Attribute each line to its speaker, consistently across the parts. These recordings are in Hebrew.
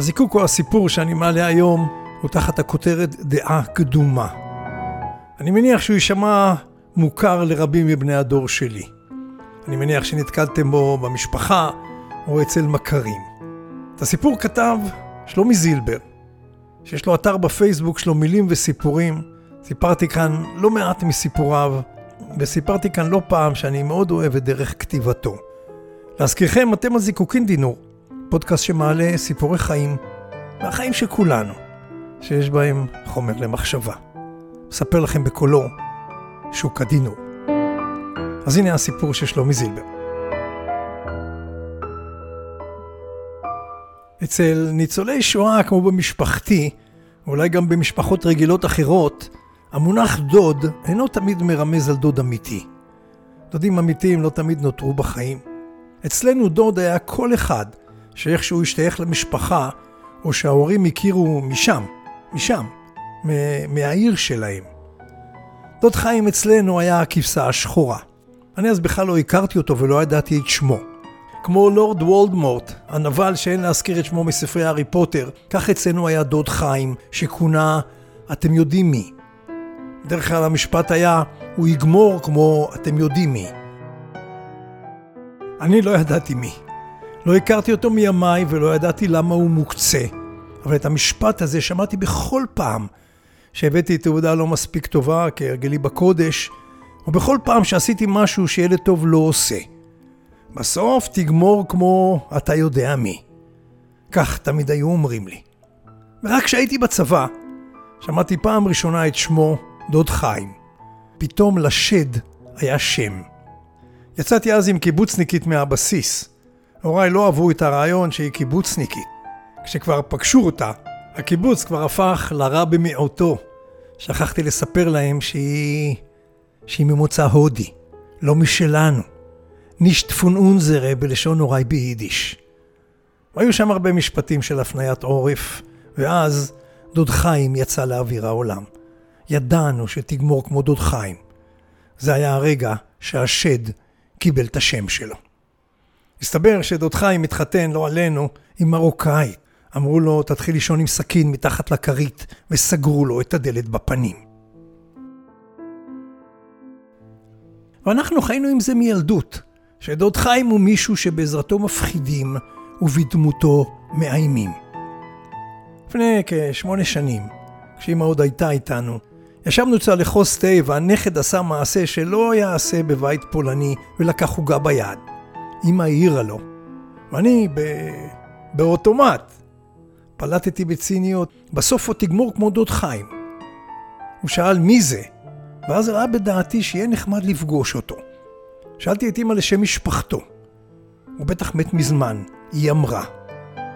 Speaker 1: הזיקוק או הסיפור שאני מעלה היום הוא תחת הכותרת דעה קדומה. אני מניח שהוא יישמע מוכר לרבים מבני הדור שלי. אני מניח שנתקלתם בו במשפחה או אצל מכרים. את הסיפור כתב שלומי זילבר, שיש לו אתר בפייסבוק שלו מילים וסיפורים. סיפרתי כאן לא מעט מסיפוריו, וסיפרתי כאן לא פעם שאני מאוד אוהב את דרך כתיבתו. להזכירכם, אתם הזיקוקין דינור, פודקאסט שמעלה סיפורי חיים, והחיים של כולנו, שיש בהם חומר למחשבה. אספר לכם בקולו שוק הדינור. אז הנה הסיפור של שלומי זילבר. אצל ניצולי שואה, כמו במשפחתי, אולי גם במשפחות רגילות אחרות, המונח דוד אינו תמיד מרמז על דוד אמיתי. דודים אמיתיים לא תמיד נותרו בחיים. אצלנו דוד היה כל אחד שאיכשהו השתייך למשפחה, או שההורים הכירו משם, משם, מהעיר שלהם. דוד חיים אצלנו היה הכבשה השחורה. אני אז בכלל לא הכרתי אותו ולא ידעתי את שמו. כמו לורד וולדמורט, הנבל שאין להזכיר את שמו מספרי הארי פוטר, כך אצלנו היה דוד חיים, שכונה אתם יודעים מי. בדרך כלל המשפט היה, הוא יגמור כמו אתם יודעים מי. אני לא ידעתי מי. לא הכרתי אותו מימיי ולא ידעתי למה הוא מוקצה. אבל את המשפט הזה שמעתי בכל פעם שהבאתי תעודה לא מספיק טובה, כהרגלי בקודש, או בכל פעם שעשיתי משהו שילד טוב לא עושה. בסוף תגמור כמו אתה יודע מי. כך תמיד היו אומרים לי. ורק כשהייתי בצבא, שמעתי פעם ראשונה את שמו דוד חיים. פתאום לשד היה שם. יצאתי אז עם קיבוצניקית מהבסיס. הוריי לא אהבו את הרעיון שהיא קיבוצניקית. כשכבר פגשו אותה, הקיבוץ כבר הפך לרע במיעוטו. שכחתי לספר להם שהיא... שהיא ממוצא הודי, לא משלנו. נישט פון אונזרה בלשון הוריי ביידיש. היו שם הרבה משפטים של הפניית עורף, ואז דוד חיים יצא לאוויר העולם. ידענו שתגמור כמו דוד חיים. זה היה הרגע שהשד קיבל את השם שלו. הסתבר שדוד חיים התחתן, לא עלינו, עם מרוקאית. אמרו לו, תתחיל לישון עם סכין מתחת לכרית, וסגרו לו את הדלת בפנים. ואנחנו חיינו עם זה מילדות, שדוד חיים הוא מישהו שבעזרתו מפחידים ובדמותו מאיימים. לפני כשמונה שנים, כשאמא עוד הייתה איתנו, ישבנו אצלה לכוס תה והנכד עשה מעשה שלא יעשה בבית פולני ולקח עוגה ביד. אמא העירה לו, ואני ב... באוטומט. פלטתי בציניות, בסוף עוד תגמור כמו דוד חיים. הוא שאל מי זה, ואז ראה בדעתי שיהיה נחמד לפגוש אותו. שאלתי את אמא לשם משפחתו. הוא בטח מת מזמן, היא אמרה.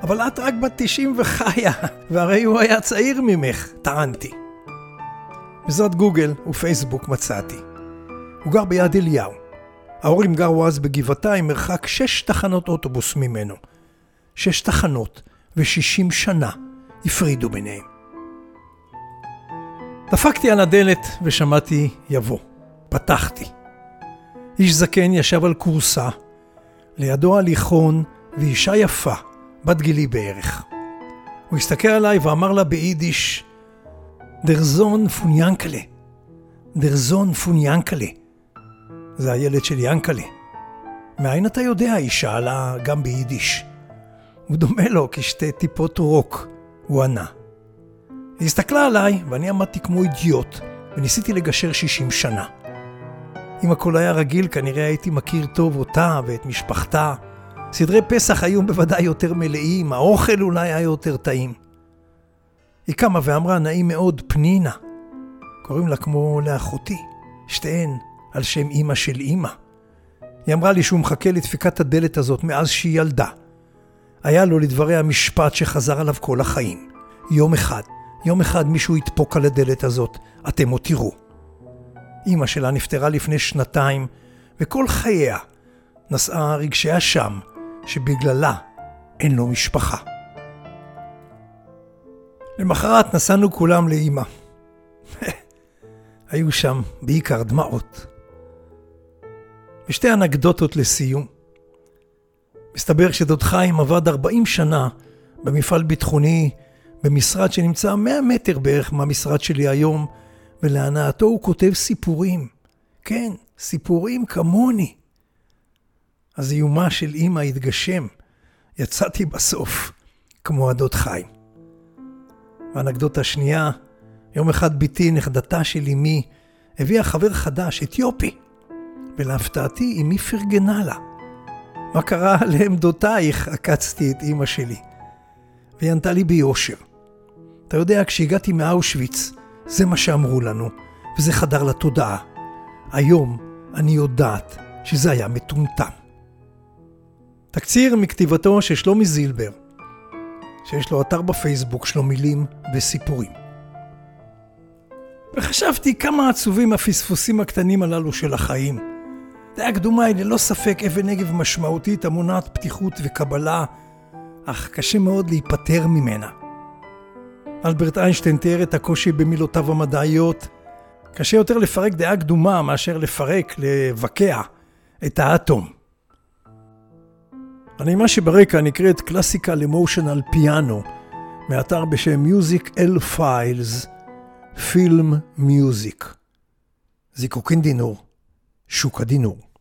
Speaker 1: אבל את רק בת 90 וחיה, והרי הוא היה צעיר ממך, טענתי. בעזרת גוגל ופייסבוק מצאתי. הוא גר ביד אליהו. ההורים גרו אז בגבעתיים, מרחק שש תחנות אוטובוס ממנו. שש תחנות ושישים שנה הפרידו ביניהם. דפקתי על הדלת ושמעתי יבוא. פתחתי. איש זקן ישב על כורסה, לידו הליכון ואישה יפה, בת גילי בערך. הוא הסתכל עליי ואמר לה ביידיש, דרזון פון ינקלה. דרזון פון ינקלה. זה הילד של ינקלה. מאין אתה יודע? היא שאלה גם ביידיש. הוא דומה לו כשתי טיפות רוק, הוא ענה. היא הסתכלה עליי, ואני עמדתי כמו אידיוט, וניסיתי לגשר 60 שנה. אם הכל היה רגיל, כנראה הייתי מכיר טוב אותה ואת משפחתה. סדרי פסח היו בוודאי יותר מלאים, האוכל אולי היה יותר טעים. היא קמה ואמרה, נעים מאוד, פנינה. קוראים לה כמו לאחותי, שתיהן על שם אימא של אימא. היא אמרה לי שהוא מחכה לדפיקת הדלת הזאת מאז שהיא ילדה. היה לו לדבריה משפט שחזר עליו כל החיים. יום אחד, יום אחד מישהו ידפוק על הדלת הזאת, אתם עוד תראו. אימא שלה נפטרה לפני שנתיים, וכל חייה נשאה רגשי אשם שבגללה אין לו משפחה. למחרת נסענו כולם לאימא. היו שם בעיקר דמעות. ושתי אנקדוטות לסיום. מסתבר שדוד חיים עבד 40 שנה במפעל ביטחוני, במשרד שנמצא 100 מטר בערך מהמשרד שלי היום, ולהנאתו הוא כותב סיפורים. כן, סיפורים כמוני. אז איומה של אימא התגשם. יצאתי בסוף כמו הדוד חיים. ואנקדוטה שנייה, יום אחד בתי, נכדתה של אמי, הביאה חבר חדש, אתיופי, ולהפתעתי אמי פרגנה לה. מה קרה לעמדותייך? עקצתי את אמא שלי. והיא ענתה לי ביושר. אתה יודע, כשהגעתי מאושוויץ, זה מה שאמרו לנו, וזה חדר לתודעה. היום אני יודעת שזה היה מטומטם. תקציר מכתיבתו של שלומי זילבר, שיש לו אתר בפייסבוק שלו מילים וסיפורים. וחשבתי כמה עצובים הפספוסים הקטנים הללו של החיים. דעה קדומה היא ללא ספק אבן נגב משמעותית המונעת פתיחות וקבלה, אך קשה מאוד להיפטר ממנה. אלברט איינשטיין תיאר את הקושי במילותיו המדעיות. קשה יותר לפרק דעה קדומה מאשר לפרק, לבקע, את האטום. הנעימה שברקע נקראת קלאסיקה למושנל פיאנו, מאתר בשם Music L Files, פילם מיוזיק. זיקוקין דינור, שוק הדינור.